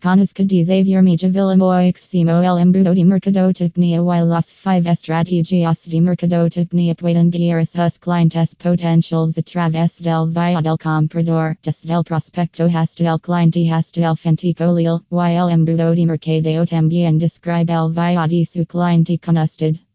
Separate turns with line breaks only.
Conusca de Xavier Mijavilla Moiximo el embudo de mercadotecnia y las five estrategias de mercadotecnia pueden guiarse sus clientes potenciales a través del via del comprador, desde el prospecto hasta el cliente hasta el fenticolio, y el embudo de mercadeo también describe el via de su cliente con usted.